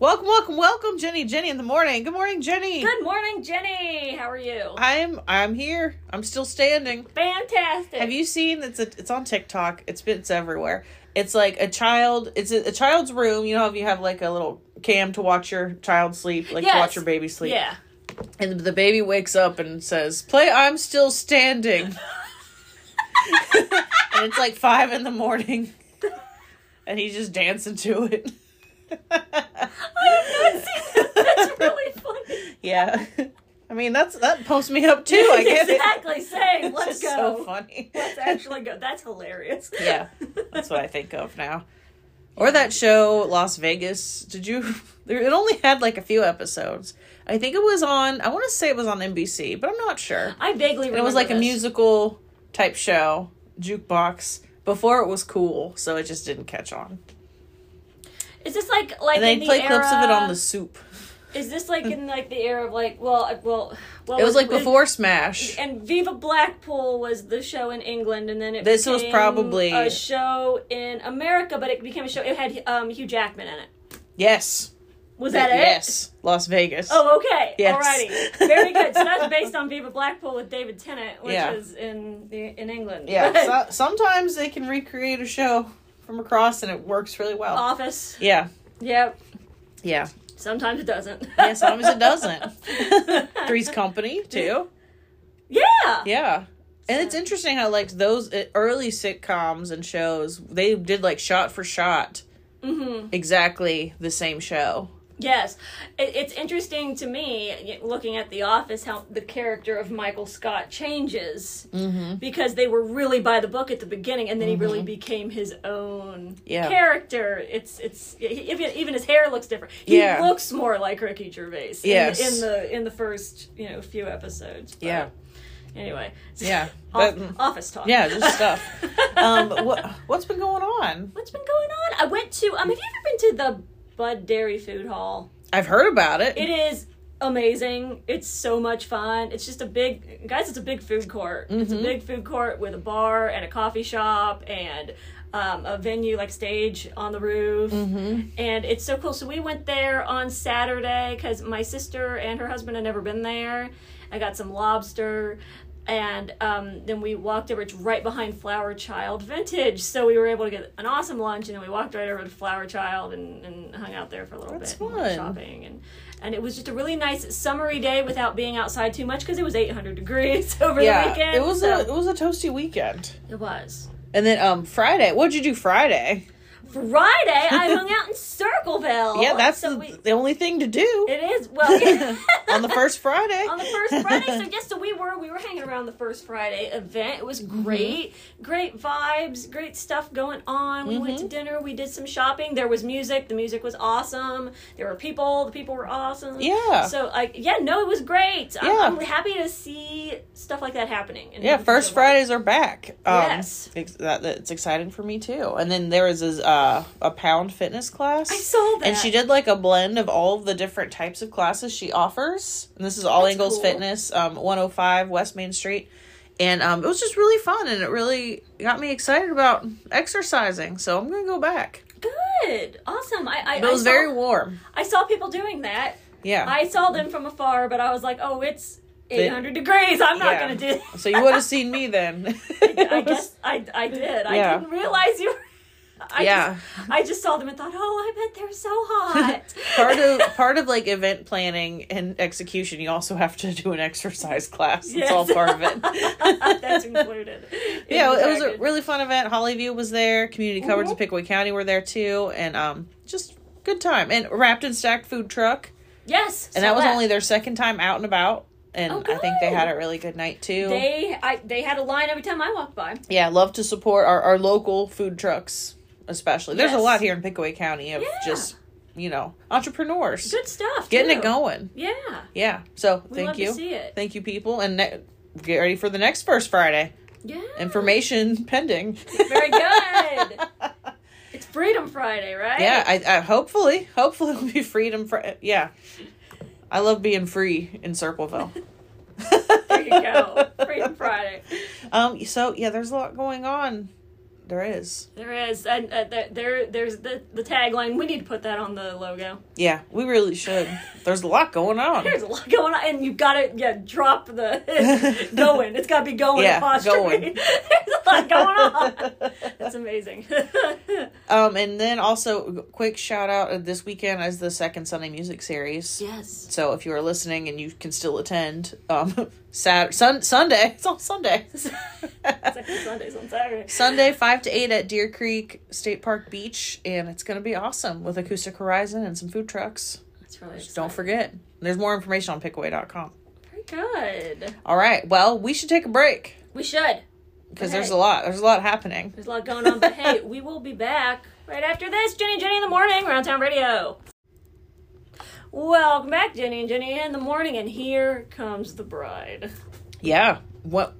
Welcome, welcome, welcome, Jenny. Jenny in the morning. Good morning, Jenny. Good morning, Jenny. How are you? I'm I'm here. I'm still standing. Fantastic. Have you seen it's a, it's on TikTok. It's it's everywhere. It's like a child. It's a, a child's room. You know if you have like a little cam to watch your child sleep, like to watch your baby sleep. Yeah. And the baby wakes up and says, "Play I'm still standing." and it's like five in the morning, and he's just dancing to it. That's really funny. yeah, I mean that's that pumps me up too. I it. exactly. Same. It's Let's go. so funny. Let's actually go. That's hilarious. yeah, that's what I think of now. Or that show Las Vegas. Did you? It only had like a few episodes. I think it was on. I want to say it was on NBC, but I'm not sure. I vaguely remember And it was like a musical type show, jukebox. Before it was cool, so it just didn't catch on. Is this like like And they the play clips of it on the soup. Is this like in like the era of like well uh, well well It was like before Smash. and Viva Blackpool was the show in England, and then it This was probably- a show in America, but it became a show. It had um, Hugh Jackman in it. Yes. Was that it? Yes. Las Vegas. Oh, okay. Yes. Alrighty. Very good. So that's based on Viva Blackpool with David Tennant, which Yeah. is in the in England. Yeah. So, sometimes they can recreate a show from across and it works really well. Office. Yeah. Yep. Yeah. Sometimes it doesn't. Yeah, sometimes it doesn't. Three's Company too. Yeah. Yeah. And it's interesting how like those uh, early sitcoms and shows they did like shot for shot hmm exactly the same show. Yes. It, it's interesting to me looking at The Office how the character of Michael Scott changes Mm-hmm. because they were really by the book at the beginning, and then he really became his own Yeah. character. It's it's he- even even his hair looks different. He Yeah. looks more like Ricky Gervais. in- Yes. In, the in the first you know few episodes. But Yeah. Anyway. Yeah. Off- That- office talk. yeah, just stuff. Um, what what's been going on? What's been going on? I went to. Um, have you ever been to the Budd Dairy Food Hall? I've heard about it. It is amazing. It's so much fun. It's just a big guys. It's a big food court. It's a Mhm. big food court with a bar and a coffee shop and um, a venue like stage on the roof. Mm-hmm. And it's so cool. So we went there on Saturday because my sister and her husband had never been there. I got some lobster. And um, then we walked over. It's right behind Flower Child Vintage, so we were able to get an awesome lunch. And then we walked right over to Flower Child and, and hung out there for a little That's bit, and shopping, and and it was just a really nice summery day without being outside too much because it was 800 degrees over Yeah, the weekend. it was so- a it was a toasty weekend. it was. And then um Friday, what did you do Friday? Friday, I hung out in Circleville. yeah, that's so the, we, the only thing to do it is well on the first Friday. on the first Friday. So yes, so we were we were hanging around the first Friday event. It was Mm-hmm. great, great vibes, great stuff going on. We went to Mm-hmm. dinner. We did some shopping. There was music. The music was awesome. There were people. The people were awesome. Yeah. So like yeah, no, it was great. I'm, I'm happy to see stuff like that happening. yeah, first Fridays are back. Um, Yes. ex- that, that's exciting for me too. And then there was this, uh, a pound fitness class. I saw that. And she did like a blend of all of the different types of classes she offers. And this is All That's Angles cool. Fitness, um, 105 West Main Street. And um, it was just really fun and it really got me excited about exercising. So I'm going to go back. Good, awesome. I I, But it was I saw, very warm. I saw people doing that. Yeah. I saw them from afar, but I was like, oh, it's 800 degrees. I'm not Yeah. gonna do. so you would have seen me then. I guess I, I did. I didn't realize you. were- I Yeah. Just, I just saw them and thought, oh, I bet they're so hot. part of part of like event planning and execution, you also have to do an exercise class. It's Yes. all part of it. That's included. yeah, the it was a really fun event. Hollyview was there. Community coverage Mhm. in Pickaway County were there too, and um, just good time. And wrapped and stacked food truck, yes, and that was only their second time out and about. And Oh, I think they had a really good night too. They I they had a line every time I walked by. yeah, love to support our, our local food trucks, especially. There's a lot here in Pickaway County of Yeah. just you know entrepreneurs Good stuff. getting too. it going. Yeah, Yeah, so we thank you. to see it. Thank you, people, and ne- get ready for the next First Friday. Yeah, Information pending. Very good. It's Freedom Friday, right? yeah, I, I hopefully, hopefully it'll be freedom. Friday. yeah, I love being free in Circleville. There you go. Freedom Friday. Um. So yeah, there's a lot going on There is. There is, and uh, there, there, there's the the tagline. We need to put that on the logo. Yeah, we really should. There's a lot going on. There's a lot going on, and you got to yeah drop the going. It's got to be going. Yeah, going. There's a lot going on. That's amazing. Um, and then also quick shout out uh, this weekend as the second Sunday music series. yes. So if you are listening and you can still attend, um, Sat sun Sunday. It's on Sunday. Sundays on Saturday. Sunday, five to eight at Deer Creek State Park Beach, and it's gonna be awesome with acoustic horizon and some food trucks. That's really. Don't forget. There's more information on pickaway.com. Very good. All right. Well, we should take a break We should. because Okay. there's a lot. There's a lot happening. There's a lot going on, but hey, we will be back right after this. Jenny Jenny in the morning, Round Town Radio. Welcome back, Jenny and Jenny in the morning, and here comes the bride. Yeah. What?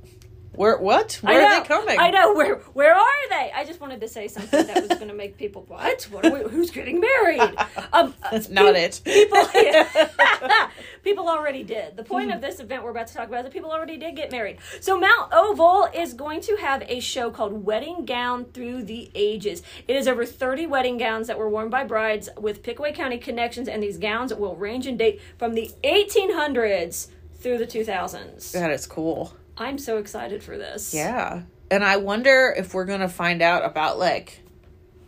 Where? What? Where know, are they coming? I know. Where Where are they? I just wanted to say something that was going to make people what? What? Are we, who's getting married? Um, That's not it. people people already did. The point of this event we're about to talk about is that people already did get married. So Mount Oval is going to have a show called Wedding Gown Through the Ages. It is over 30 wedding gowns that were worn by brides with Pickaway County connections, and these gowns will range in date from the 1800s through the 2000s. That is cool. I'm so excited for this. Yeah. And I wonder if we're gonna find out about like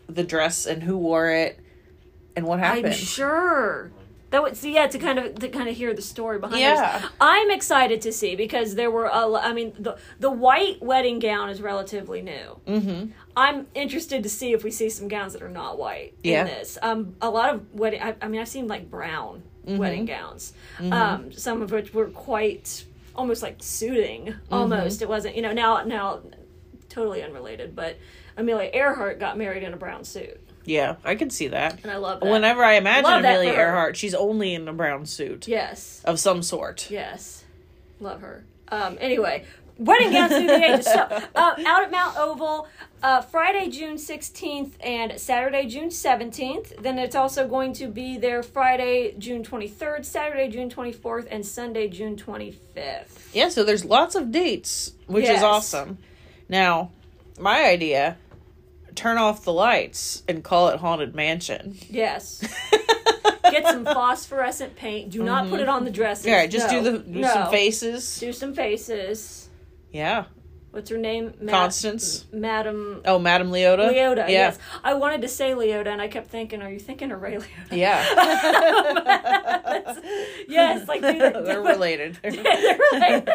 the dress and who wore it and what happened. I'm sure. That would see, yeah, to kind of to kind of hear the story behind Yeah. it. I'm excited to see because there were a I mean the the white wedding gown is relatively new. Mm-hmm. I'm interested to see if we see some gowns that are not white Yeah. in this. Um, a lot of wedding. I, I mean, I've seen like brown Mm-hmm. wedding gowns. Um, some of which were quite almost like suiting. Mm-hmm. Almost, it wasn't. You know, now now totally unrelated, but Amelia Earhart got married in a brown suit, Yeah, I can see that. and I love that. Whenever I imagine Love Amelia. Earhart, she's only in a brown suit yes, of some sort. Yes, love her. Um, anyway, wedding gowns through the ages. So, uh, out at Mount Oval, uh, Friday, June 16th and Saturday, June 17th. Then it's also going to be there Friday, June 23rd, Saturday, June 24th, and Sunday, June 25th. Yeah, so there's lots of dates, which Yes. is awesome. Now, my idea turn off the lights and call it Haunted Mansion. Yes. Get some phosphorescent paint. Do not put mm-hmm. it on the dresses. All right, just No. do the do No. some faces. Do some faces. Yeah. What's her name? Ma- Constance. Madam Oh, Madam Leota. Leota. Yeah. Yes. I wanted to say Leota, and I kept thinking, are you thinking of Ray Liotta? Yeah. yes, like do that. They're related. They're related.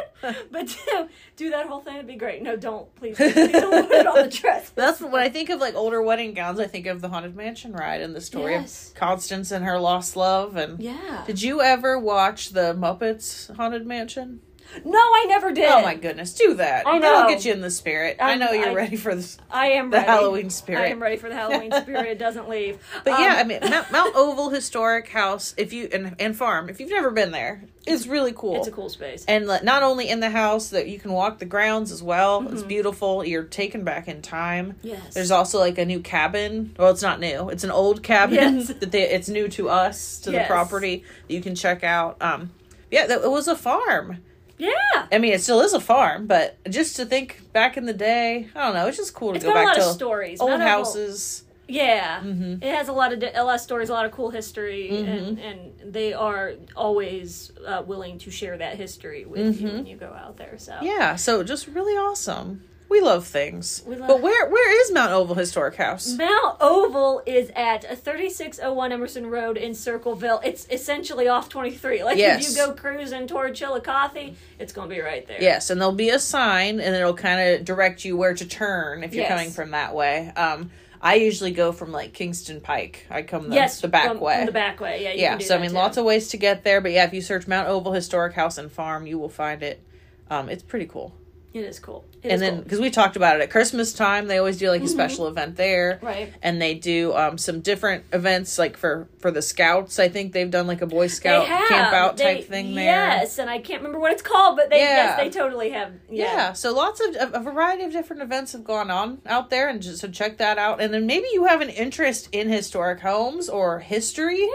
But do, do that whole thing. It'd be great. No, don't please. please don't put it on the dress. That's when I think of like older wedding gowns. I think of the haunted mansion ride and the story Yes. of Constance and her lost love. And Yeah. did you ever watch the Muppets Haunted Mansion? No, I never did. Oh my goodness, do that! I know. That'll get you in the spirit. i know you're I- ready for this. I am The ready. Halloween spirit. I am ready for the Halloween spirit. It doesn't leave. But Um, yeah, I mean Mount, Mount Oval Historic House. If you and and farm, if you've never been there, it's really cool. it's a cool space. and not only in the house that you can walk the grounds as well. It's Mm-hmm. beautiful. You're taken back in time. Yes. There's also like a new cabin. Well, it's not new. It's an old cabin Yes. that they, it's new to us to Yes. the property that you can check out. Um, yeah, that, it was a farm. Yeah. I mean, it still is a farm, but just to think back in the day, I don't know. It's just cool to It's go back lot to of stories. old None of them- houses. Yeah, Mhm. it has a lot of a lot of stories, a lot of cool history, Mm-hmm. and and they are always uh, willing to share that history with you Mhm. when you go out there. So Yeah, so just really awesome. We love things. We love- but where where is Mount Oval Historic House? Mount Oval is at 3601 Emerson Road in Circleville. It's essentially off 23. Like Yes. if you go cruising toward Chillicothe, it's going to be right there. Yes, and there'll be a sign, and it'll kind of direct you where to turn if you're Yes. coming from that way. Um, I usually go from like Kingston Pike. I come the, Yes, the back from, way. From the back way, yeah. You yeah, so I mean, too. lots of ways to get there. But yeah, if you search Mount Oval Historic House and Farm, you will find it. Um, it's pretty cool. It is cool. It and is then cool. Mm-hmm. because we talked about it at Christmas time, they always do like a special event there. right. And they do um, some different events, like for for the Scouts. I think they've done like a Boy Scout camp out type thing there. Yes, and I can't remember what it's called, but they Yeah. yes, they totally have. Yeah. Yeah. so lots of a variety of different events have gone on out there, and just so check that out. And then maybe you have an interest in historic homes or history.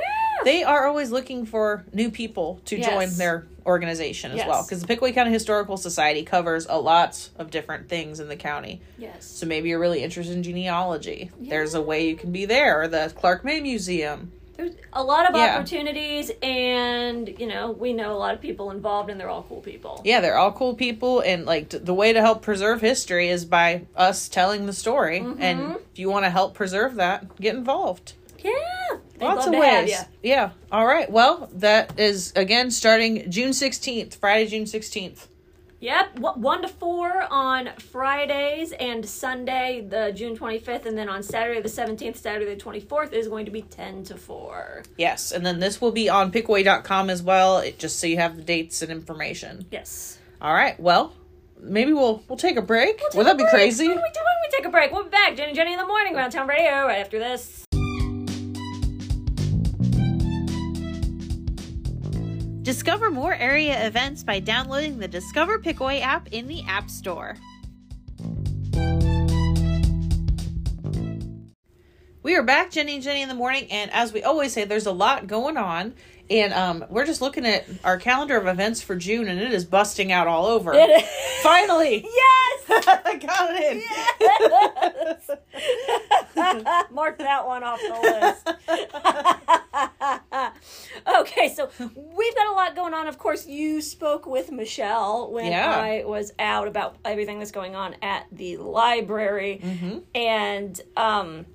They are always looking for new people to Yes. join their organization as Yes. well because the Pickaway County Historical Society covers a lot of different things in the county. Yes. So maybe you're really interested in genealogy. There's a way you can be there. The Clarke May Museum. There's a lot of Yeah. opportunities, and you know, we know a lot of people involved, and they're all cool people. Yeah, they're all cool people, and like the way to help preserve history is by us telling the story. Mm-hmm. And if you want to help preserve that, get involved. Yeah. They'd Lots of ways. Yeah. All right. Well, that is again starting June sixteenth, Friday, June sixteenth. Yep, one to four on Fridays and Sunday, the June twenty fifth, and then on Saturday the seventeenth, Saturday the twenty fourth is going to be ten to four. Yes, and then this will be on Pickaway.com as well, it, just so you have the dates and information. Yes. All right. Well, maybe we'll we'll take a break. Take Would a that be crazy? What are we doing? We take a break. We'll be back. Jenny Jenny in the morning around town radio right after this. Discover more area events by downloading the Discover Pickaway app in the App Store. We are back, Jenny and Jenny in the morning, and as we always say, there's a lot going on, and um, we're just looking at our calendar of events for June, and it is busting out all over. It is. Finally, Yes. I got it in. Mark that one off the list. okay, so we've got a lot going on. Of course, you spoke with Michelle when Yeah. I was out about everything that's going on at the library, and um,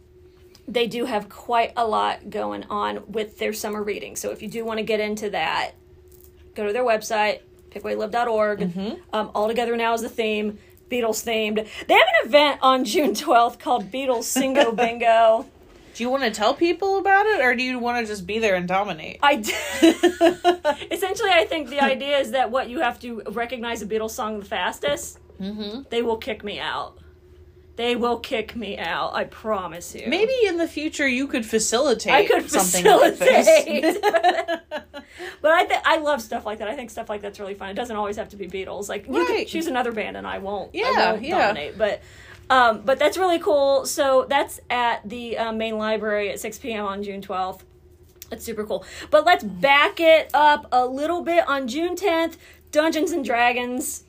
they do have quite a lot going on with their summer reading. So if you do want to get into that, go to their website, pickawaylib.org. Um, All Together Now is the theme, Beatles themed. They have an event on June 12th called Beatles Singo Bingo. Do you want to tell people about it, or do you want to just be there and dominate? I d- essentially, I think the idea is that what you have to recognize a Beatles song the fastest, Mm-hmm. they will kick me out. They will kick me out. I promise you. Maybe in the future you could facilitate. I could something facilitate. like this. But I th- I love stuff like that. I think stuff like that's really fun. It doesn't always have to be Beatles. Like you Right. could choose another band, and I won't. I Yeah, won't yeah. dominate. But um, but that's really cool. So that's at the uh, main library at six p.m. on June twelfth. That's super cool. But let's back it up a little bit on June tenth. Dungeons and Dragons,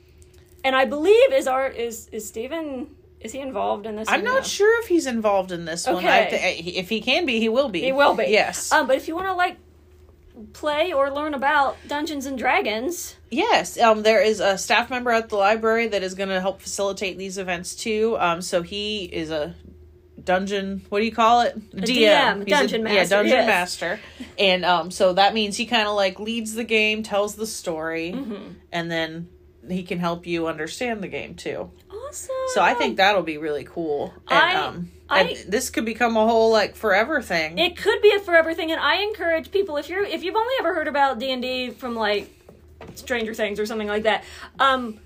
and I believe is our is is Steven is he involved in this? I'm not no? sure if he's involved in this one. I Okay. th- if he can be, he will be. He will be. Yes. Um, but if you want to like play or learn about Dungeons and Dragons, Yes, um, there is a staff member at the library that is going to help facilitate these events too. Um, so he is a dungeon. What do you call it? DM, He's a- dungeon Yeah, dungeon yes. master. And um, so that means he kind of like leads the game, tells the story, Mm-hmm. and then he can help you understand the game too. Awesome. So I think that'll be really cool. And, I- um, I- this could become a whole like forever thing. it could be a forever thing, and I encourage people if you're if you've only ever heard about D and D from like Stranger Things or something like that. Um,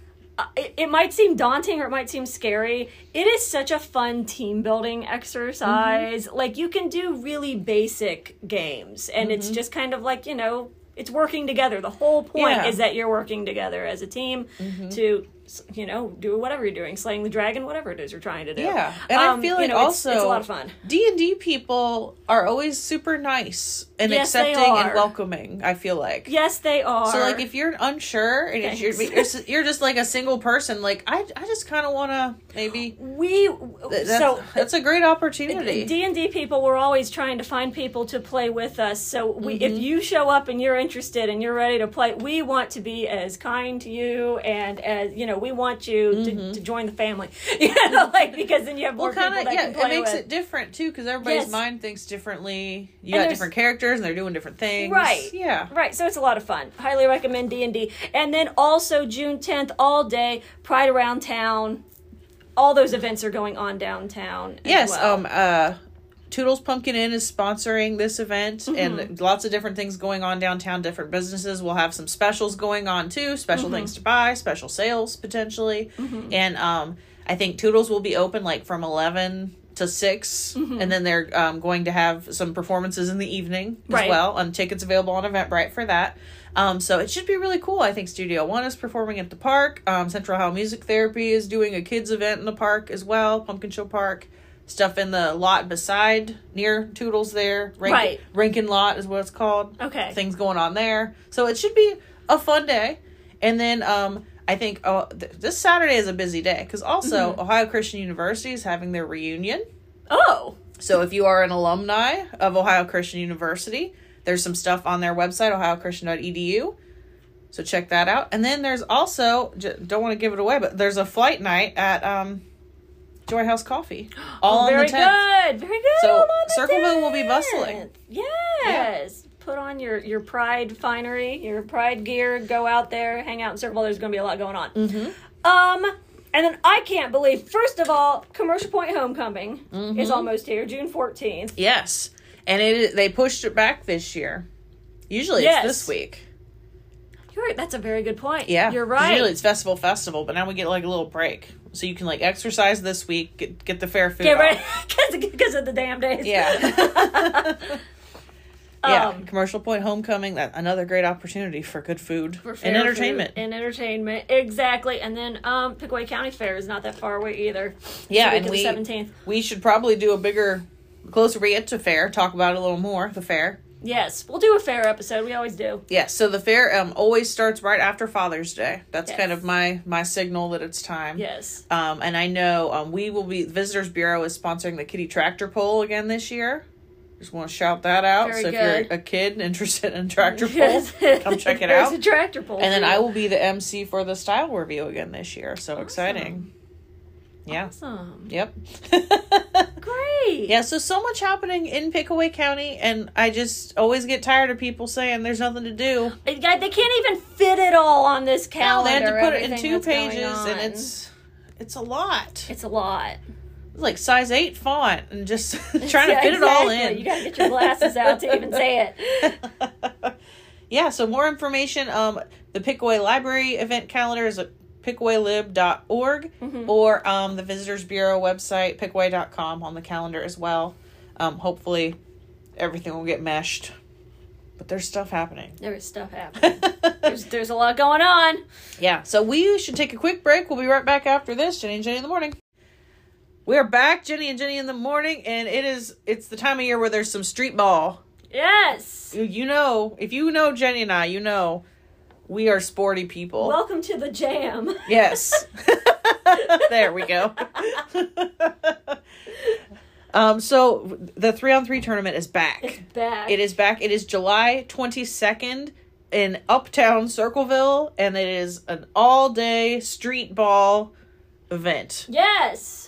it, it might seem daunting or it might seem scary. It is such a fun team building exercise. Like you can do really basic games, and it's just kind of like you know it's working together. The whole point Yeah. is that you're working together as a team to you know do whatever you're doing, slaying the dragon, whatever it is you're trying to do. Yeah, and Um, I feel you like know, it's- also it's a lot of fun. D and D people are always super nice and Yes, accepting and welcoming. I feel like. Yes, they are. So like if you're unsure and if you're, you're you're just like a single person, like I I just kind of want to maybe we that's, so that's a great opportunity. D and D people were always trying to find people to play with us. So we, if Mm-hmm. you show up and you're interested and you're ready to play, we want to be as kind to you and as you know, we want you to, to join the family. You know, like because then you have more Mm-hmm. well, kind people that yeah, can play it makes with. it different too because everybody's Yes. mind thinks differently. You And got different characters and they're doing different things. Right. Yeah. Right. So it's a lot of fun. Highly recommend D and D. And then also June 10th, all day Pride around town. All those events are going on downtown. as Yes. well. Um. Uh. Toodles Pumpkin Inn is sponsoring this event, Mm-hmm. and lots of different things going on downtown. Different businesses will have some specials going on too. Special Mm-hmm. things to buy, special sales potentially, and um, I think Toodles will be open like from eleven to 6 Mm-hmm. and then they're um, going to have some performances in the evening as Right. well. And tickets available on Eventbrite for that. Um, so it should be really cool. I think Studio One is performing at the park. Um, Central Ohio Music Therapy is doing a kids event in the park as well, Pumpkin Show Park. Stuff in the lot beside near Toodles there. Rankin, Right. Rankin Lot is what it's called. Okay. Things going on there. So it should be a fun day. And then um, I think oh, th- this Saturday is a busy day because also Ohio Christian University is having their reunion. Oh, So if you are an alumni of Ohio Christian University, there's some stuff on their website, ohiochristian.edu. So check that out. And then there's also, j- don't want to give it away, but there's a flight night at um, Joy House Coffee. All on Oh, very the 10th. good, very good. So, all Circleville will be bustling. Yes. Put on your your pride finery, your pride gear. Go out there, hang out in Circleville. There's going to be a lot going on. Mm-hmm. Um, and then I can't believe. First of all, Commercial Point Homecoming Mm-hmm. is almost here, June 14th. Yes. And it they pushed it back this year. Usually Yes. it's this week. You're right. That's a very good point. Yeah. you're right. Usually it's festival festival, but now we get like a little break. So you can like exercise this week, get, get the fair food. Get ready because of the damn days. Yeah. yeah, Um, commercial point homecoming. That another great opportunity for good food for and entertainment. food and entertainment exactly and then um Pickaway County Fair is not that far away either Yeah, and we- the 17th we should probably do a bigger, closer we get to fair. Talk about it a little more. The fair. Yes we'll do a fair episode we always do Yes. So the fair um always starts right after Father's Day. That's Yes. kind of my my signal that it's time. yes Um, and I know um, we will be Visitors Bureau is sponsoring the Kiddie Tractor Pull again this year. Just want to shout that out. Very so if good. you're a kid interested in tractor pull, Yes. come check it There's out. a tractor pull And then I will be the MC for the style review again this year. So exciting. Yeah. awesome Yep. great yeah, so so much happening in Pickaway County and I just always get tired of people saying there's nothing to do. They can't even fit it all on this No, calendar they had to put it in two pages and it's it's a lot. it's a lot It's like size 8 font and just trying to fit it all in. you gotta get your glasses out to even say it yeah, so more information. Um, the Pickaway Library event calendar is pickawaylib.org Mm-hmm. or um, the Visitors Bureau website, pickaway.com, on the calendar as well. Um, hopefully, everything will get meshed. But there's stuff happening. there is stuff happening there's, there's a lot going on Yeah, so we should take a quick break. We'll be right back after this. Jenny and Jenny in the morning. We are back, Jenny and Jenny in the morning, and it is it's the time of year where there's some street ball. yes You know, if you know Jenny and I, you know we are sporty people. welcome to the jam yes. there we go. um so the 3 on 3 tournament is back. it's back It is back. It is July 22nd in Uptown Circleville and it is an all-day street ball event. yes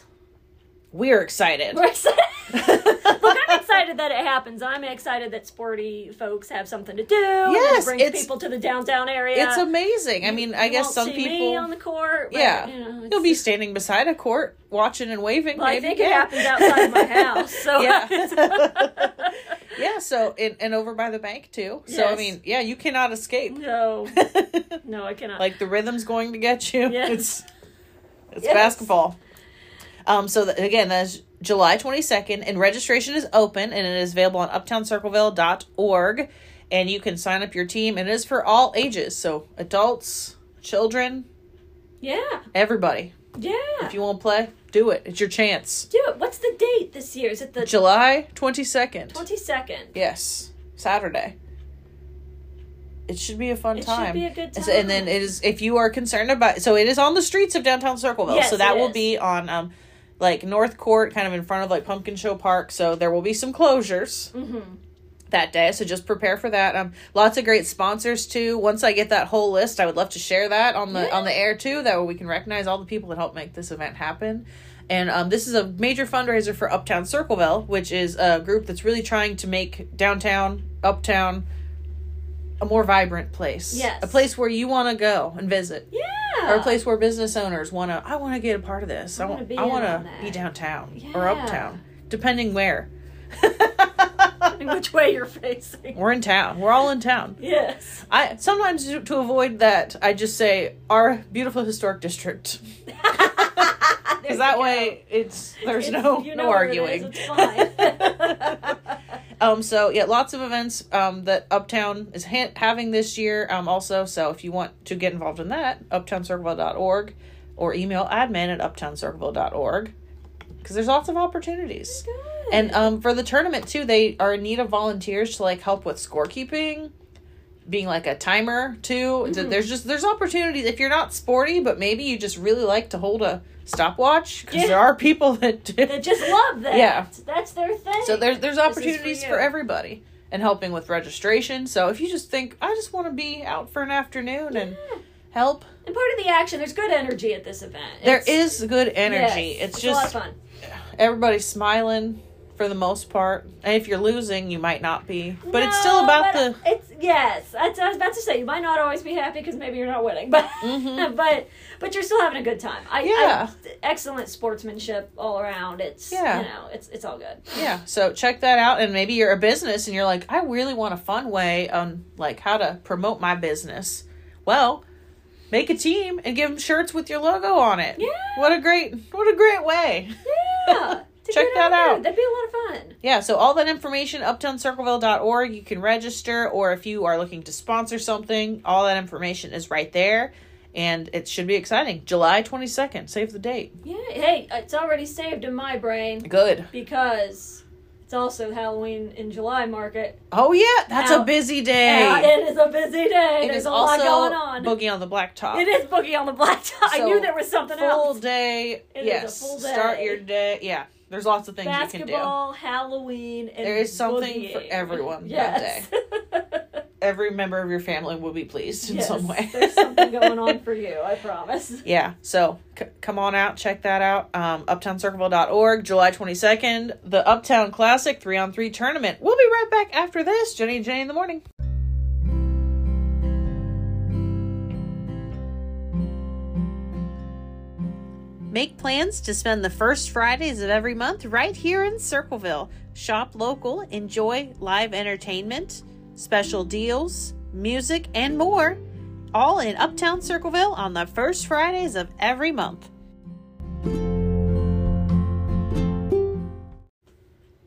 We are excited. We're excited. Look, I'm excited that it happens. I'm excited that sporty folks have something to do. Yes, it brings people to the downtown area. It's amazing. I mean, I You guess won't some see people me on the court. but, Yeah. you know, it's- be standing beside a court watching and waving. Well, I maybe. think it Yeah. happens outside my house. So Yeah. yeah, so and, and over by the bank too. So I mean, yeah, you cannot escape. no, no, I cannot. like the rhythm's going to get you. Yes. It's it's Yes. basketball. Um so th- again, that's July 22nd and registration is open and it is available on uptowncircleville.org and you can sign up your team and it is for all ages. So adults, children, yeah, everybody. yeah. If you want to play, do it. It's your chance. do it. What's the date this year? Is it the July 22nd. twenty second? Yes, Saturday. It should be a fun time. It should be a good so- And then it is if you are concerned about so it is on the streets of downtown Circleville. Yes, so that will is. be on um like North Court, kind of in front of like Pumpkin Show Park. So there will be some closures Mm-hmm. that day. So just prepare for that. Um, lots of great sponsors too. Once I get that whole list, I would love to share that on the Yeah. on the air too. That way we can recognize all the people that help make this event happen. And um, this is a major fundraiser for Uptown Circleville, which is a group that's really trying to make downtown, uptown, a more vibrant place. Yes. a place where you want to go and visit, Yeah. Or a place where business owners want to. I want to get a part of this. I, I wanna be I in wanna be downtown or uptown, depending where. Which way you're facing? We're in town. We're all in town. Yes. I sometimes to to avoid that, I just say our beautiful historic district because that way it's there's no you no know it is, arguing. It's fine. Um, so yeah, lots of events um that Uptown is ha- having this year. Um, also, so if you want to get involved in that, uptowncircleville.org or email admin at uptowncircleville.org. because there's lots of opportunities. Good. And um, for the tournament too, they are in need of volunteers to like help with scorekeeping, being like a timer too. Th- There's just there's opportunities if you're not sporty, but maybe you just really like to hold a stopwatch because Yeah. there are people that do. They just love that. Yeah. That's their thing. So there's there's is for opportunities for everybody and helping with registration. So if you just think I just want to be out for an afternoon and help, And part of the action, there's good energy at this event. there It's- is good energy. yes, it's a lot of just fun. everybody's smiling for the most part. And if you're losing, you might not be. But it's still about but the It's yes. That's, I was about to say you might not always be happy because maybe you're not winning, but Mhm. but but you're still having a good time. I, Yeah. I, excellent sportsmanship all around. It's Yeah. you know it's it's all good. Yeah, so check that out, and maybe you're a business and you're like, I really want a fun way on like how to promote my business. Well, make a team and give them shirts with your logo on it. Yeah. What a great, what a great way. Yeah. Check that there. out. That'd be a lot of fun. Yeah, so all that information, uptowncircleville.org, you can register, or if you are looking to sponsor something, all that information is right there. And it should be exciting. July 22nd, save the date. Yeah. Hey, it's already saved in my brain Good. because it's also Halloween in July market. Oh, yeah, that's a busy day. Yeah, it is a busy day. It There's is a lot going on. Boogie on the Blacktop. It is boogie on the blacktop. I So, knew there was something else. full else. day. It is a yes. Start your day. Yeah. There's lots of things you can do. Basketball, Halloween, and There is something for everyone that yes. Every member of your family will be pleased in yes. some way. There's something going on for you, I promise. yeah. So c- come on out, check that out. Um, UptownCircleville.org, July 22nd, the Uptown Classic 3 on 3 tournament. We'll be right back after this. Jenny and Jenny in the morning. Make plans to spend the first Fridays of every month right here in Circleville. Shop local, enjoy live entertainment, special deals, music, and more. All in Uptown Circleville on the first Fridays of every month.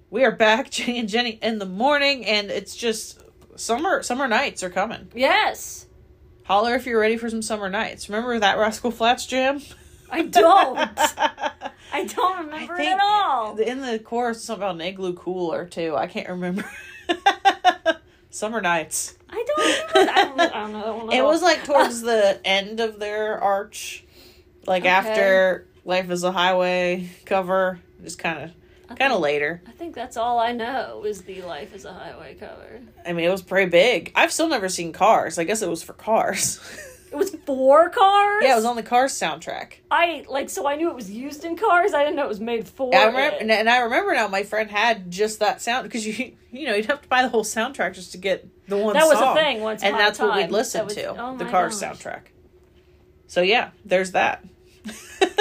We are back, Jenny and Jenny, in the morning, and it's just summer. Summer nights are coming. Yes. Holler if you're ready for some summer nights. Remember that Rascal Flatts jam? I don't. I don't remember it at all. In the chorus, something about an igloo cooler too. I can't remember. Summer nights. I don't remember. I don't, I don't know that one at It was like towards the end of their arch, like Okay. after "Life Is a Highway" cover. Just kind of, kind of later. I think that's all I know is the Life is a Highway cover. I mean, it was pretty big. I've still never seen Cars. I guess it was for Cars. It was for cars? yeah, it was on the Cars soundtrack. I, like, so I knew it was used in cars. I didn't know it was made for I remember, it. and- I remember now. My friend had just that sound because you, you know, you'd have to buy the whole soundtrack just to get the one. That was a thing once and that's what we'd listen was- to oh the Cars gosh. soundtrack. So yeah, there's that.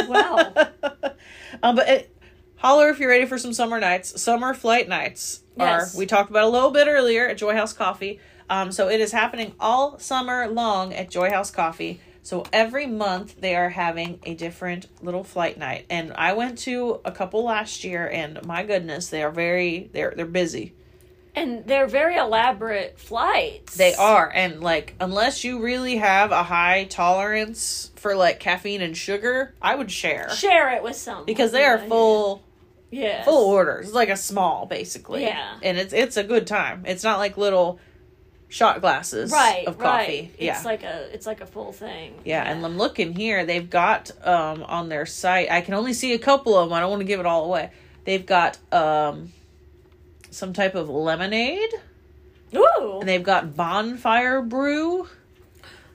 Wow. um, but it, holler if you're ready for some summer nights. Summer flight nights Yes. are we talked about a little bit earlier at Joy House Coffee. Um, so it is happening all summer long at Joy House Coffee. So every month they are having a different little flight night, and I went to a couple last year, and my goodness, they are very they're they're busy. and they're very elaborate flights. They are, and like unless you really have a high tolerance for like caffeine and sugar, I would share Share it with someone. because they are full yeah. full orders. It's like a small basically. Yeah. and it's it's a good time. It's not like little shot glasses Right. of right. coffee. It's like a it's like a full thing. Yeah, and I'm looking here. They've got um on their site. I can only see a couple of them. I don't want to give it all away. They've got um some type of lemonade, Ooh. and they've got bonfire brew,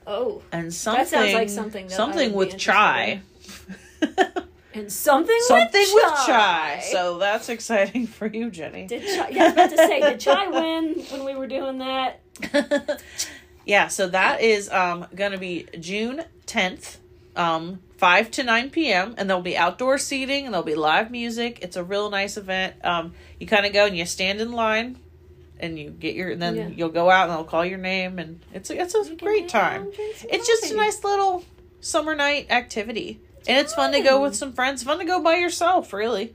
oh. and something that sounds like something that something with chai. And something something with with chai. So that's exciting for you, Jenny. did chai? Yeah, I was about to say, did chai win when we were doing that? yeah, so that is um gonna be June tenth, um, five to nine p.m. and there'll be outdoor seating and there'll be live music. It's a real nice event. Um, you kind of go and you stand in line, and you get your, and then Yeah. you'll go out and they'll call your name, and it's a, it's a You great time. and drink some It's just a nice little summer night activity, and it's fun to go with some friends. Fun to go by yourself, really.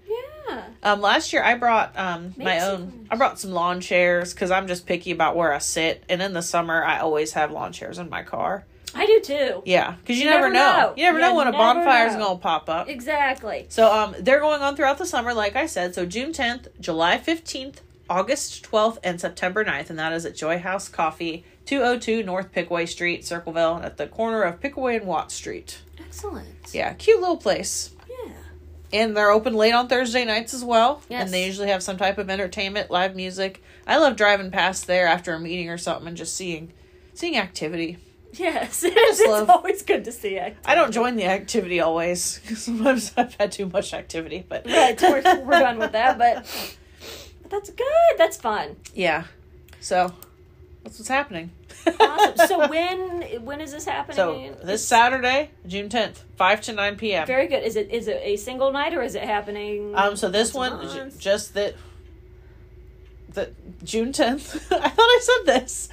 Yeah. Um, last year I brought um my Make own. I brought some lawn chairs because I'm just picky about where I sit. And in the summer, I always have lawn chairs in my car. I do too. Yeah, because you, You never, never know. know. You never You know when a never bonfire's know. gonna pop up. Exactly. So um, they're going on throughout the summer, like I said. So June 10th, July 15th, August 12th, and September 9th, and that is at Joy House Coffee, 202 North Pickaway Street, Circleville, at the corner of Pickaway and Watt Street. Excellent. Yeah, cute little place. Yeah. And they're open late on Thursday nights as well. Yes. And they usually have some type of entertainment, live music. I love driving past there after a meeting or something and just seeing seeing activity. Yes. it's love- always good to see it. I don't join the activity always. Sometimes I've had too much activity, but Right, we're, we're done with that, but, but that's good. That's fun. yeah. So that's what's happening. Awesome. So when when is this happening? So this Saturday, June tenth, five to nine p.m. Very good. Is it is it a single night or is it happening? Um, so this one, j- just that, the June tenth. I thought I said this.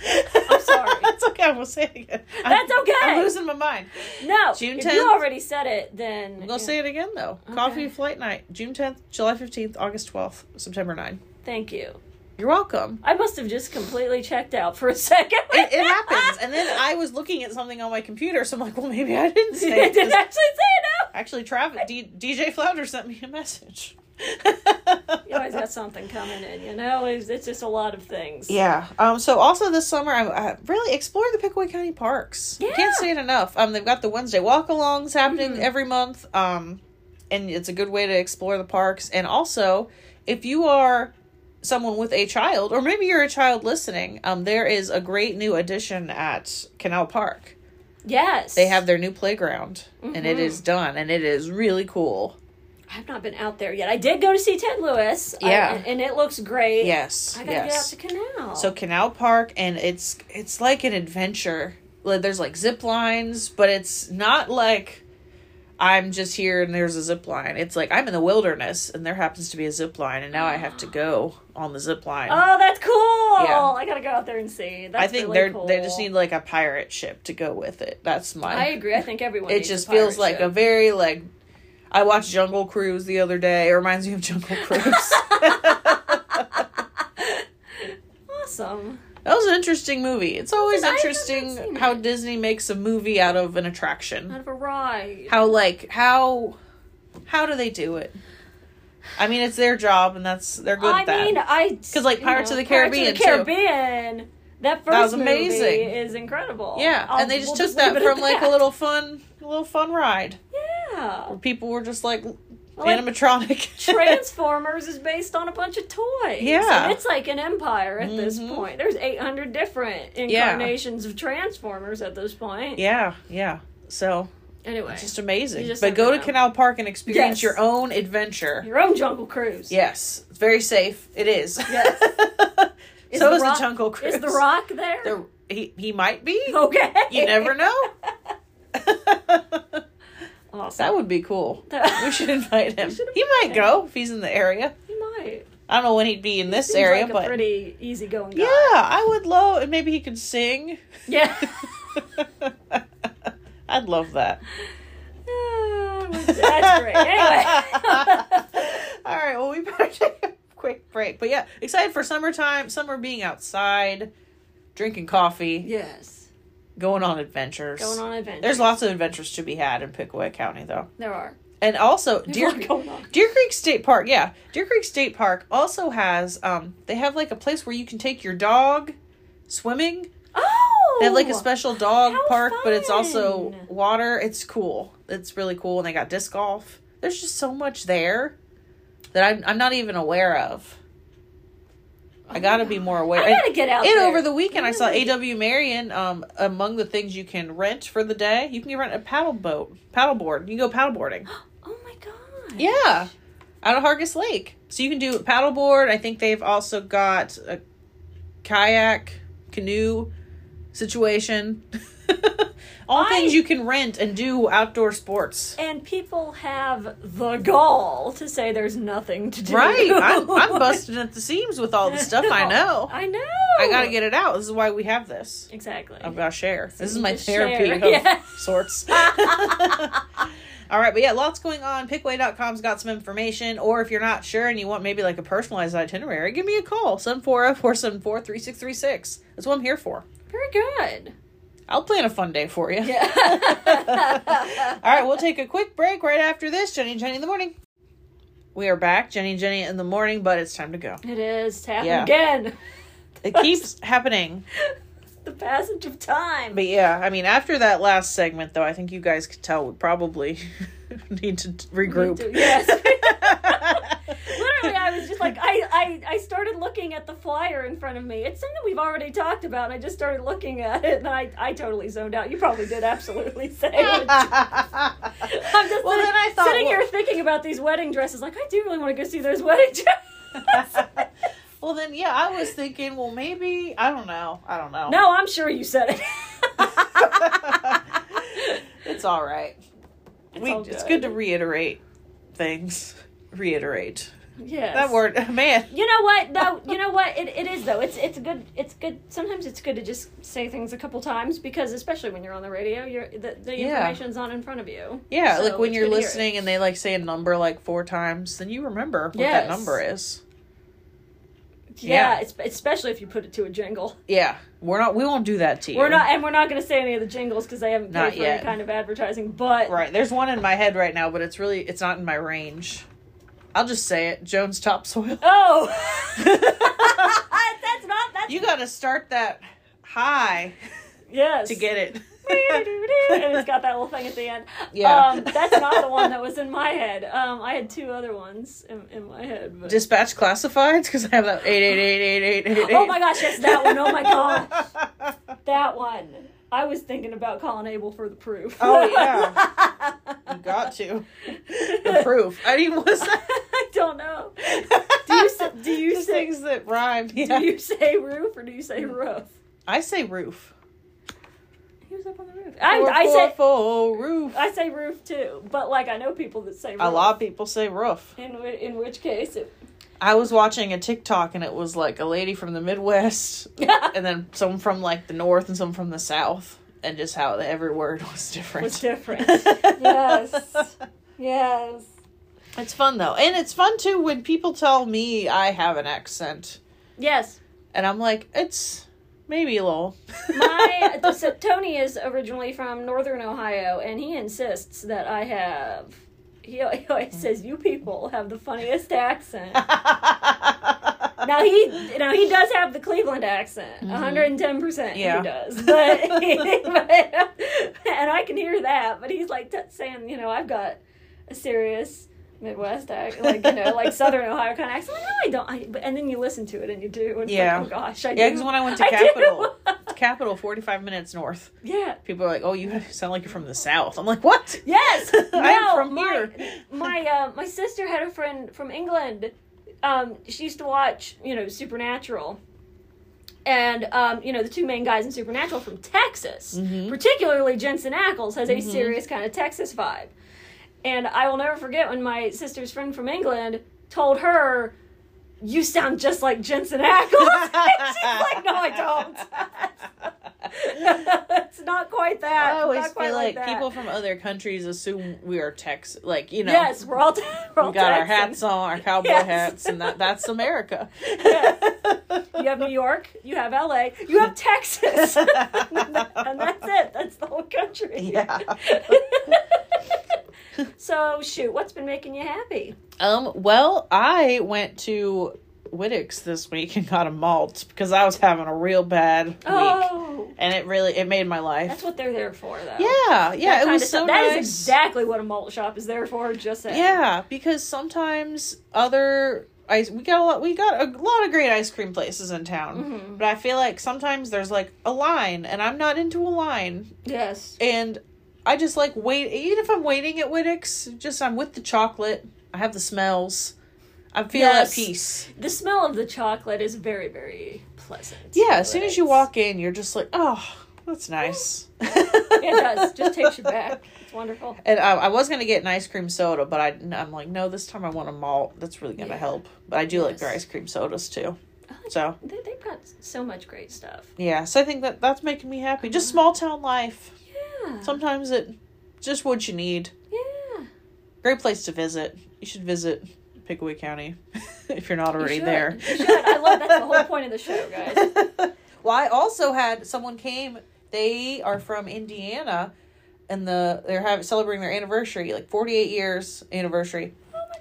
I'm sorry. That's okay. I will say it again. That's I'm, okay. I'm losing my mind. no. June 10th? you already said it, then I'm gonna say it again though. Coffee flight night, June tenth, July fifteenth, August twelfth, September 9. Thank you. You're welcome. I must have just completely checked out for a second. It, it happens, and then I was looking at something on my computer, so I'm like, well, maybe I didn't say I it. didn't actually say Actually, Travis, D, DJ Flounder sent me a message. You always got something coming in, you know. It's, it's just a lot of things. Yeah. Um. So also this summer, I, I really explored the Pickaway County parks. I Can't say it enough. Um. They've got the Wednesday walk-alongs happening Mhm. every month. Um, and it's a good way to explore the parks. And also, if you are someone with a child, or maybe you're a child listening, um, there is a great new addition at Canal Park. Yes. They have their new playground, and it Mhm. is done, and it is really cool. I've not been out there yet. I did go to see Ted Lewis. Yeah. and, and it looks great. Yes. I gotta yes. get out to Canal. So Canal Park, and it's it's like an adventure. Like, There's like zip lines, but it's not like I'm just here and there's a zip line. It's like I'm in the wilderness and there happens to be a zip line, and now I have to go on the zip line. Oh, that's cool! Yeah. I gotta go out there and see. That's I think really they're cool. they just need like a pirate ship to go with it. That's my. I agree. I think everyone. it needs just feels like a very like. I watched Jungle Cruise the other day. It reminds me of Jungle Cruise. awesome. That was an interesting movie. It's always interesting how. Disney makes a movie out of an attraction. Out of a ride. How like how how do they do it? I mean, it's their job, and that's they're good I at that. mean, I Because, like, Pirates of the Pirates Caribbean, of the Caribbean. That first was amazing. movie is incredible. yeah, I'll- and they just we'll took leave that from like a little fun, a little fun ride Yeah. where people were just like Like, animatronic. Transformers is based on a bunch of toys. Yeah. And it's like an empire at this Mhm. point. There's 800 different incarnations of Transformers at this point. yeah, yeah. So Anyway, it's just amazing. Just but go to. Canal Park and experience Yes. your own adventure. your own Jungle Cruise. Yes, it's very safe. It is. Yes. Is so The is Rock- the Jungle Cruise. Is The Rock there? The- he he might be. okay. You never know. awesome. That would be cool. We should invite him. Should He might him. go if he's in the area. He might. I don't know when he'd be in this Seems area, like a but pretty easygoing guy. yeah, I would love. And maybe he could sing. Yeah. I'd love that. Ah, That's great. Anyway. All right. Well, we better take a quick break. But yeah, excited for summertime. Summer being outside, drinking coffee, yes. Going on adventures. Going on adventures. There's lots of adventures to be had in Pickaway County, though, There are. and also Deer a lot going on. Deer Creek State Park, yeah. Deer Creek State Park also has um they have like a place where you can take your dog swimming. Oh! They have like a special dog park, but it's also water. It's cool. It's really cool and they got disc golf. There's just so much there that I'm I'm not even aware of. I got to be more aware. I gotta get out and there. over the weekend, I saw AW Marion. Um, among the things you can rent for the day, you can rent a paddle boat, paddle board. You can go paddle boarding. Oh my god. Yeah, out of Hargus Lake. So you can do paddle board. I think they've also got a kayak, canoe situation. All I- things you can rent and do outdoor sports. And people have the gall to say there's nothing to do. Right. I'm, I'm busting at the seams with all the stuff I know. I know. I gotta get it out. This is why we have this. Exactly. I've got to share. This is my therapy share. of Yeah. sorts. All right, but yeah, lots going on. Pickaway.com's got some information. Or if you're not sure and you want maybe like a personalized itinerary, give me a call. 740 474 3636. That's what I'm here for. Very good. I'll plan a fun day for you. Yeah. All right, we'll take a quick break right after this. Jenny and Jenny in the morning. We are back, Jenny and Jenny in the morning, but it's time to go. it is. Happening Yeah. again. It keeps happening. The passage of time. But yeah, I mean, after that last segment, though, I think you guys could tell we probably need to regroup. Yes. Literally, I was just like, I, I, I started looking at the flyer in front of me. It's something we've already talked about. I just started looking at it, and I, I totally zoned out. You probably did absolutely say it. I'm just Well, sitting, then I thought, sitting well- here thinking about these wedding dresses. Like, I do really want to go see those wedding dresses. well, then, yeah, I was thinking, well, maybe, I don't know. I don't know. no, I'm sure you said it. it's all right. we, all it's good. good to reiterate things. Reiterate. Yes. That word, man. You know what? though? you know what? It, it is though. It's it's good. It's good. Sometimes it's good to just say things a couple times because, especially when you're on the radio, you're the, the Yeah. information's not in front of you. Yeah, So like when you're good to hear it. listening and they like say a number like four times, then you remember what Yes. that number is. Yeah, Yeah. it's, especially if you put it to a jingle. Yeah, we're not. We won't do that to you. We're not, and we're not going to say any of the jingles because they haven't paid Not for yet. any kind of advertising. But Right. There's one in my head right now, but it's really it's not in my range. I'll just say it. Jones Topsoil. oh, that's not that's You got to start that high yes to get it. and it's got that little thing at the end. Yeah. Um, that's not the one that was in my head. Um, I had two other ones in, in my head. But... Dispatch classifieds because I have that eight eight eight eight eight eight eight. Oh my gosh, yes, that one. Oh my gosh. that one. I was thinking about calling Able for the proof. Oh, yeah. You got to. The proof. I mean, what's that? I don't know. Do you say, do you Just say things that rhyme. do you say roof or do you say mm. roof? I say roof. He was up on the roof. I, Four, I four, say four, roof. I say roof too, but like I know people that say roof. A lot of people say roof. In in which case, it, I was watching a TikTok and it was like a lady from the Midwest and then some from like the North and some from the South and just how every word was different. was different. yes, yes. It's fun though. And it's fun too when people tell me I have an accent. Yes. And I'm like, it's maybe a little. My so Tony is originally from Northern Ohio, and he insists that I have. He, he always says, "You people have the funniest accent." now he, now he does have the Cleveland accent, mm-hmm. one hundred and ten percent. Yeah. He does, but, but- and I can hear that. But he's like t- saying, you know, I've got a serious Midwest accent, like you know, like Southern Ohio kind of accent. Like, no, I don't. I, but, and then you listen to it, and you do. And Yeah. Like, oh gosh, I Yeah, because when I went to I do. Capital, Capital, 45 minutes north, yeah. people are like, oh, you sound like you're from the South. I'm like, what? Yes, I'm no, from my, here. My uh, my sister had a friend from England. Um, she used to watch, you know, Supernatural, and um, you know, the two main guys in Supernatural from Texas, Mhm. particularly Jensen Ackles, has a Mhm. serious kind of Texas vibe. And I will never forget when my sister's friend from England told her, "You sound just like Jensen Ackles." She's like, "No, I don't." it's not quite that. I always feel like, that. people from other countries assume we are Tex, like you know. Yes, we're all. We're all we got our hats on, our cowboy Yes. hats, and that that's America. Yes. You have New York, you have LA, you have Texas, and that's it. That's the whole country. Yeah. so shoot, what's been making you happy? Um. Well, I went to Wittich's this week and got a malt because I was having a real bad week, Oh, and it really it made my life. that's what they're there for, though. yeah, yeah. That It was so stuff. That is nice. exactly what a malt shop is there for. Just saying. Yeah, because sometimes other ice we got a lot we got a lot of great ice cream places in town. Mhm. But I feel like sometimes there's like a line and I'm not into a line Yes. and I just like wait even if I'm waiting at Wittich's, just I'm with the chocolate. I have the smells. I feel Yes. at peace. The smell of the chocolate is very, very pleasant. Yeah, as soon as you walk in, you're just like, oh, that's nice. it does. Just takes you back. It's wonderful. And I, I was gonna get an ice cream soda, but I, I'm like, no, this time I want a malt. That's really gonna Yeah. help. But I do like their ice cream sodas too. So They, they've got so much great stuff. yeah, so I think that that's making me happy. Just uh-huh. small town life. Yeah. Sometimes it just what you need. yeah. Great place to visit. You should visit Pickaway County if you're not already should. there. You should. I love that's the whole point of the show, guys. well, I also had someone came they are from Indiana, and the they're having celebrating their anniversary, like forty eight years anniversary.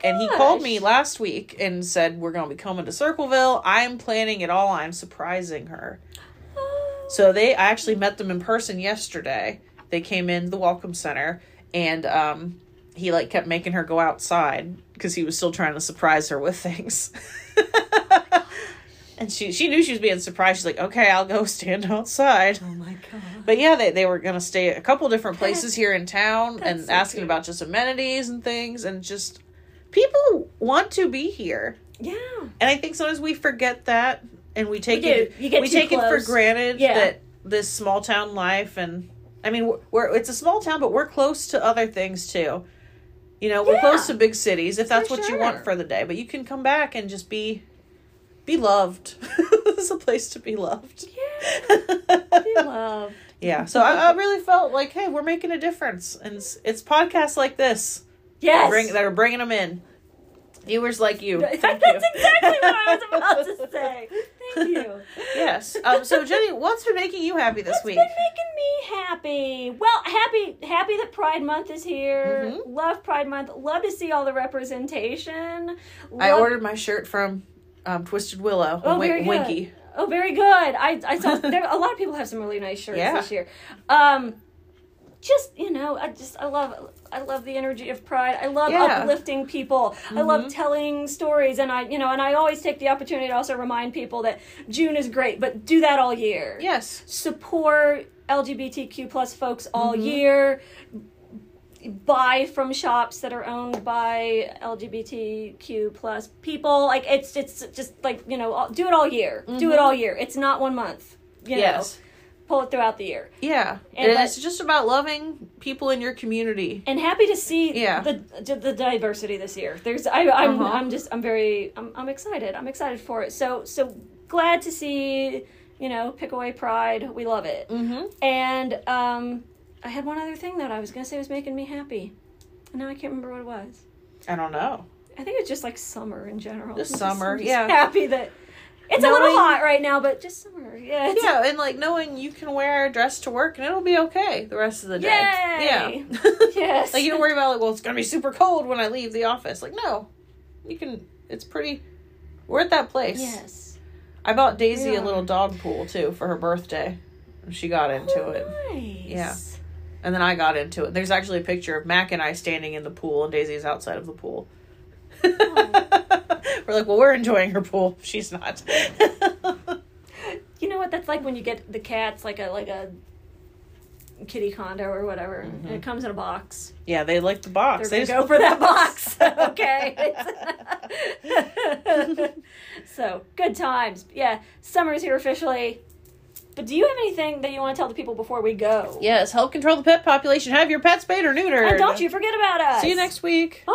And he called me last week and said we're gonna be coming to Circleville. I'm planning it all. I'm surprising her. So they I actually met them in person yesterday. They came in the welcome center and um he like kept making her go outside because he was still trying to surprise her with things. and she she knew she was being surprised. She's like, "Okay, I'll go stand outside." Oh my god. But yeah, they they were going to stay at a couple different places here in town and so asking cute. about just amenities and things and just people want to be here. Yeah. And I think sometimes we forget that and we take do. it You get we take it for granted Yeah. that this small town life and I mean we're, we're it's a small town but we're close to other things too. You know, we're Yeah. close to big cities if that's For what you want for the day, but you can come back and just be be loved. this is a place to be loved. Yeah. Be loved. Yeah, so I, I really felt like, hey, we're making a difference, and it's, it's podcasts like this Yes. bring, that are bringing them in. Viewers like you. That's you. exactly what I was about to say. Thank you. Yes. Um. So Jenny, what's been making you happy this What's week? been making me happy? Well, happy happy that Pride Month is here. Mhm. Love Pride Month. Love to see all the representation. Love... I ordered my shirt from um, Twisted Willow. Oh, Win- very good. Winky. Oh, very good. I I saw there a lot of people have some really nice shirts Yeah. this year. Um, just you know, I just I love I love the energy of Pride. I love Yeah. uplifting people. I love telling stories, and I you know, and I always take the opportunity to also remind people that June is great, but do that all year. Yes. support LGBTQ plus folks all Mm-hmm. year. Buy from shops that are owned by LGBTQ plus people. Like it's it's just like you know do it all year. Do it all year. It's not one month. You Mm-hmm. Yes. know, pull it throughout the year. Yeah. And And but- it's just about loving people in your community. And happy to see Yeah. the the diversity this year. There's I I'm Uh-huh. I'm just I'm very I'm I'm excited. I'm excited for it. So so glad to see you know Pickaway Pride. We love it. Mm-hmm. And um, I had one other thing that I was gonna say was making me happy. And now I can't remember what it was. I don't know. I think it's just like summer in general. The I'm just- summer, I'm just yeah. Happy that it's a little hot right now, but just summer. Yeah. Yeah, and like knowing you can wear a dress to work and it'll be okay the rest of the day. Yay! Yeah. Yes. like you don't worry about like, well, it's gonna be super cold when I leave the office. Like, no. You can it's pretty we're at that place. Yes. I bought Daisy a little dog pool too for her birthday. And She got into Oh, it. Nice. Yeah. And then I got into it. There's actually a picture of Mac and I standing in the pool and Daisy's outside of the pool. we're like, well, we're enjoying her pool. She's not. You know what that's like when you get the cats like a like a kitty condo or whatever, and it comes in a box. yeah, they like the box. They're They gonna go for that box. okay. so good times. Yeah, summer's here officially. But do you have anything that you want to tell the people before we go? Yes, help control the pet population. Have your pets spayed or neutered. And don't you forget about us. See you next week. Bye.